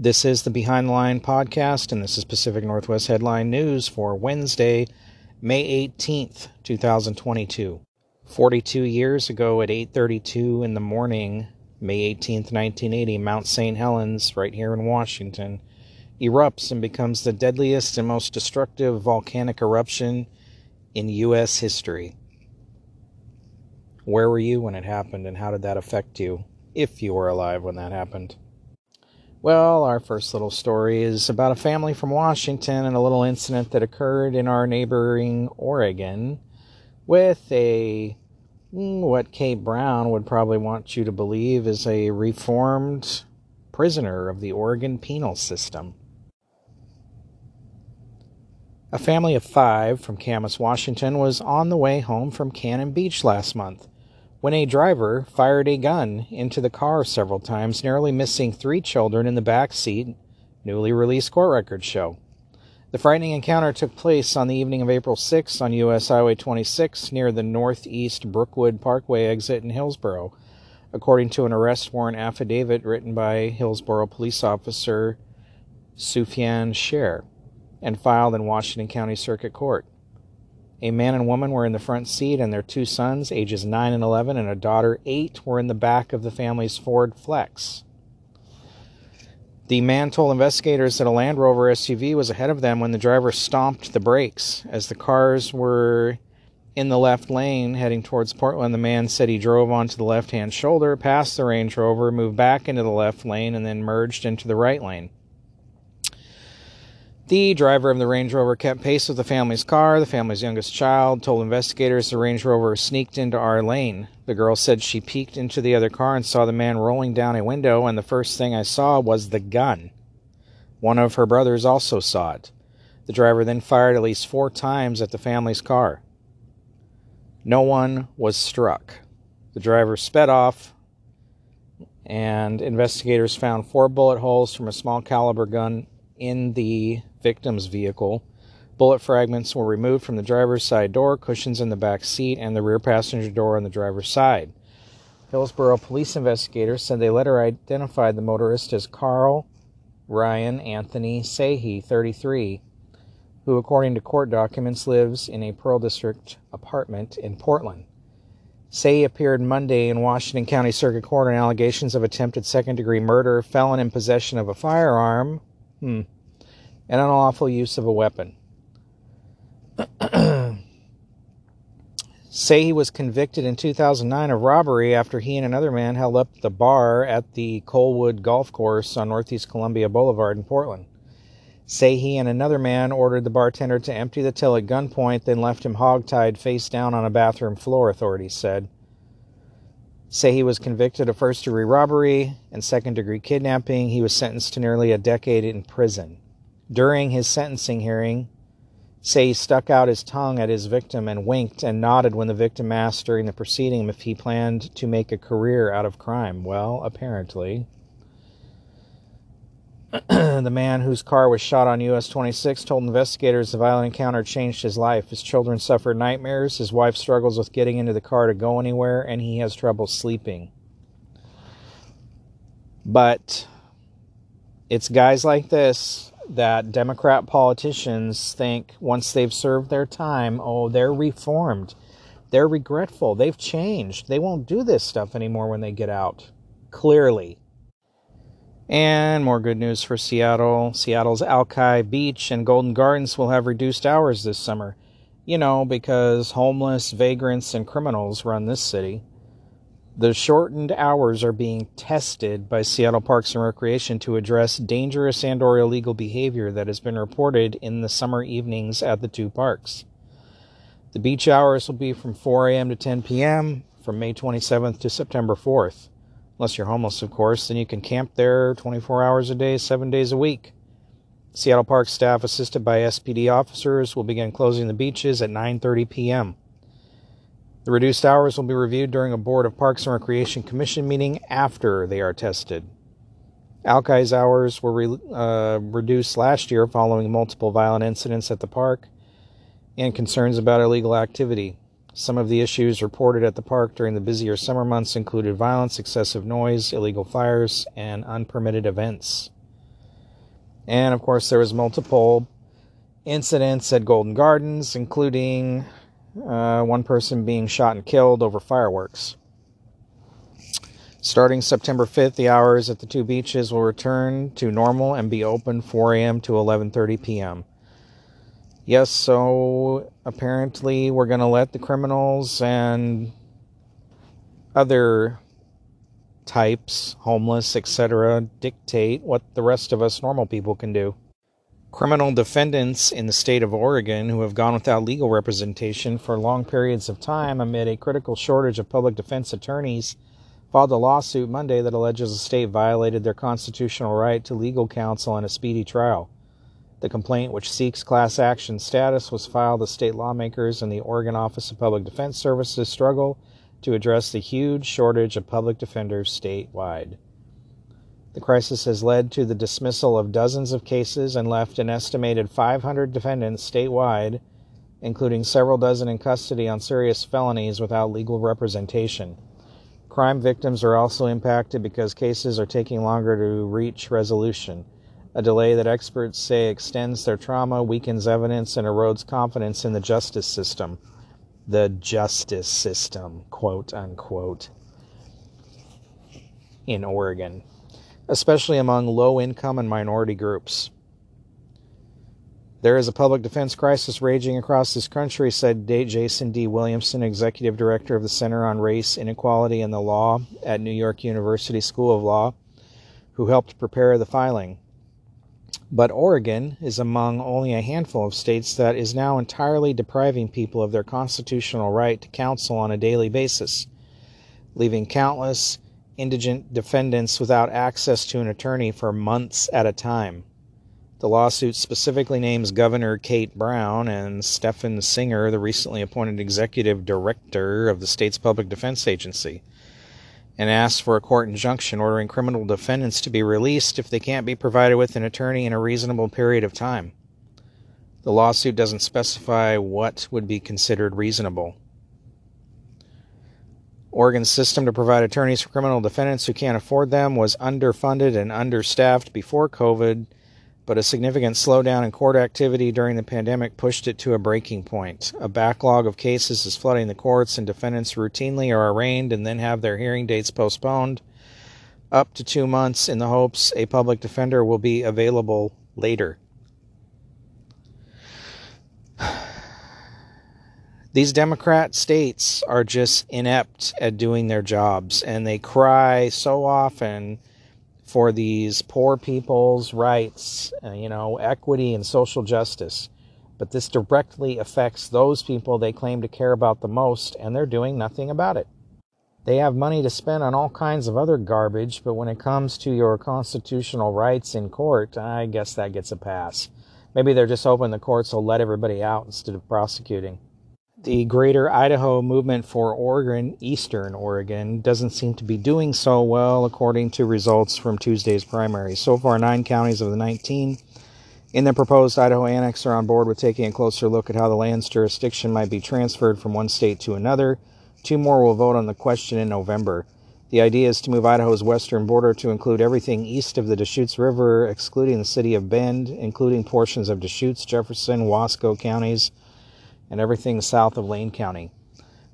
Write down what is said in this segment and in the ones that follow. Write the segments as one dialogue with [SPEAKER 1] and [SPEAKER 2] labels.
[SPEAKER 1] This is the Behind the Line podcast, and this is Pacific Northwest Headline News for Wednesday, May 18th, 2022. 42 years ago at 8:32 in the morning, May 18th, 1980, Mount St. Helens, right here in Washington, erupts and becomes the deadliest and most destructive volcanic eruption in U.S. history. Where were you when it happened, and how did that affect you, if you were alive when that happened? Well, our first little story is about a family from Washington and a little incident that occurred in our neighboring Oregon with a hmm, what Kate Brown would probably want you to believe is a reformed prisoner of the Oregon penal system. A family of five from Camas, Washington was on the way home from Cannon Beach last month when a driver fired a gun into the car several times, nearly missing three children in the back seat, newly released court records show. The frightening encounter took place on the evening of April 6 on U.S. Highway 26 near the northeast Brookwood Parkway exit in Hillsboro, according to an arrest warrant affidavit written by Hillsboro police officer Sufyan Sher and filed in Washington County Circuit Court. A man and woman were in the front seat, and their two sons, ages 9 and 11, and a daughter, 8, were in the back of the family's Ford Flex. The man told investigators that a Land Rover SUV was ahead of them when the driver stomped the brakes. As the cars were in the left lane heading towards Portland, the man said he drove onto the left hand shoulder, passed the Range Rover, moved back into the left lane, and then merged into the right lane. The driver of the Range Rover kept pace with the family's car. The family's youngest child told investigators the Range Rover sneaked into our lane. The girl said she peeked into the other car and saw the man rolling down a window, and the first thing I saw was the gun. One of her brothers also saw it. The driver then fired at least four times at the family's car. No one was struck. The driver sped off, and investigators found four bullet holes from a small caliber gun in the victim's vehicle. Bullet fragments were removed from the driver's side door, cushions in the back seat, and the rear passenger door on the driver's side. Hillsboro police investigators said they later identified the motorist as Carl Ryan Anthony Sahi, 33, who, according to court documents, lives in a Pearl District apartment in Portland. Say appeared Monday in Washington County Circuit Court on allegations of attempted second degree murder, felon in possession of a firearm, hmm, and unlawful use of a weapon. Say he was convicted in 2009 of robbery after he and another man held up the bar at the Colwood Golf Course on Northeast Columbia Boulevard in Portland. Say he and another man ordered the bartender to empty the till at gunpoint, then left him hogtied face down on a bathroom floor, authorities said. Say he was convicted of first degree robbery and second degree kidnapping. He was sentenced to nearly a decade in prison. During his sentencing hearing, Say stuck out his tongue at his victim and winked and nodded when the victim asked during the proceeding if he planned to make a career out of crime. Well, apparently. the man whose car was shot on US 26 told investigators the violent encounter changed his life. His children suffer nightmares, his wife struggles with getting into the car to go anywhere, and he has trouble sleeping. But it's guys like this that Democrat politicians think once they've served their time, oh, they're reformed. They're regretful. They've changed. They won't do this stuff anymore when they get out. Clearly. And more good news for Seattle. Seattle's Alki Beach and Golden Gardens will have reduced hours this summer. You know, because homeless, vagrants, and criminals run this city. The shortened hours are being tested by Seattle Parks and Recreation to address dangerous and or illegal behavior that has been reported in the summer evenings at the two parks. The beach hours will be from 4 a.m. to 10 p.m. from May 27th to September 4th. Unless you're homeless, of course, then you can camp there 24 hours a day, 7 days a week. Seattle Park staff assisted by SPD officers will begin closing the beaches at 9:30 p.m. The reduced hours will be reviewed during a Board of Parks and Recreation Commission meeting after they are tested. Alki's hours were re- uh, reduced last year following multiple violent incidents at the park and concerns about illegal activity. Some of the issues reported at the park during the busier summer months included violence, excessive noise, illegal fires, and unpermitted events. And of course, there was multiple incidents at Golden Gardens, including uh, one person being shot and killed over fireworks. Starting September 5th, the hours at the two beaches will return to normal and be open 4 a.m. to 11:30 p.m. Yes, so apparently we're going to let the criminals and other types, homeless, etc., dictate what the rest of us normal people can do. Criminal defendants in the state of Oregon who have gone without legal representation for long periods of time amid a critical shortage of public defense attorneys filed a lawsuit Monday that alleges the state violated their constitutional right to legal counsel and a speedy trial. The complaint, which seeks class action status, was filed as state lawmakers and the Oregon Office of Public Defense Services struggle to address the huge shortage of public defenders statewide. The crisis has led to the dismissal of dozens of cases and left an estimated 500 defendants statewide, including several dozen in custody on serious felonies without legal representation. Crime victims are also impacted because cases are taking longer to reach resolution, a delay that experts say extends their trauma, weakens evidence, and erodes confidence in the justice system. The justice system, quote unquote, in Oregon, especially among low income and minority groups. There is a public defense crisis raging across this country, said Jason D. Williamson, executive director of the Center on Race, Inequality, and the Law at New York University School of Law, who helped prepare the filing. But Oregon is among only a handful of states that is now entirely depriving people of their constitutional right to counsel on a daily basis, leaving countless indigent defendants without access to an attorney for months at a time. The lawsuit specifically names Governor Kate Brown and Stephen Singer, the recently appointed executive director of the state's public defense agency, and asks for a court injunction ordering criminal defendants to be released if they can't be provided with an attorney in a reasonable period of time. The lawsuit doesn't specify what would be considered reasonable. Oregon's system to provide attorneys for criminal defendants who can't afford them was underfunded and understaffed before COVID but a significant slowdown in court activity during the pandemic pushed it to a breaking point. A backlog of cases is flooding the courts, and defendants routinely are arraigned and then have their hearing dates postponed up to two months in the hopes a public defender will be available later. These Democrat states are just inept at doing their jobs, and they cry so often for these poor people's rights, uh, you know, equity and social justice. But this directly affects those people they claim to care about the most, and they're doing nothing about it. They have money to spend on all kinds of other garbage, but when it comes to your constitutional rights in court, I guess that gets a pass. Maybe they're just hoping the courts will let everybody out instead of prosecuting. The Greater Idaho Movement for Oregon, Eastern Oregon, doesn't seem to be doing so well, according to results from Tuesday's primary. So far, nine counties of the 19 in the proposed Idaho annex are on board with taking a closer look at how the land's jurisdiction might be transferred from one state to another. Two more will vote on the question in November. The idea is to move Idaho's western border to include everything east of the Deschutes River, excluding the city of Bend, including portions of Deschutes, Jefferson, Wasco counties and everything south of Lane County.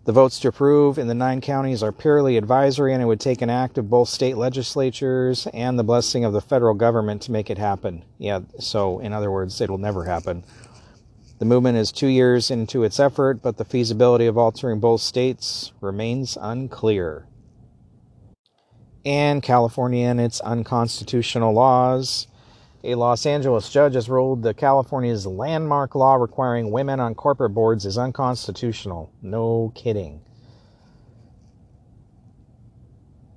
[SPEAKER 1] The votes to approve in the nine counties are purely advisory, and it would take an act of both state legislatures and the blessing of the federal government to make it happen. Yeah, so in other words, it'll never happen. The movement is two years into its effort, but the feasibility of altering both states remains unclear. And California and its unconstitutional laws a Los Angeles judge has ruled that California's landmark law requiring women on corporate boards is unconstitutional. No kidding.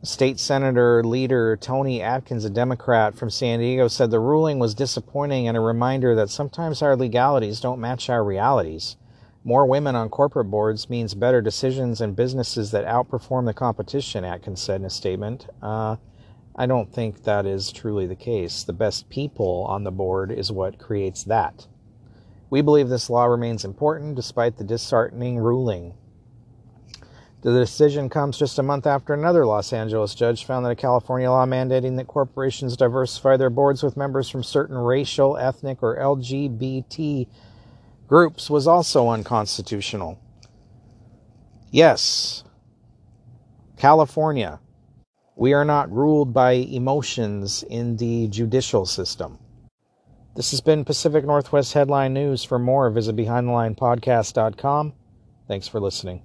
[SPEAKER 1] State Senator leader Toni Atkins, a Democrat from San Diego, said the ruling was disappointing and a reminder that sometimes our legalities don't match our realities. More women on corporate boards means better decisions and businesses that outperform the competition, Atkins said in a statement. Uh, I don't think that is truly the case. The best people on the board is what creates that. We believe this law remains important despite the disheartening ruling. The decision comes just a month after another Los Angeles judge found that a California law mandating that corporations diversify their boards with members from certain racial, ethnic, or LGBT groups was also unconstitutional. Yes, California, we are not ruled by emotions in the judicial system. This has been Pacific Northwest Headline News. For more, visit BehindTheLinePodcast.com. Thanks for listening.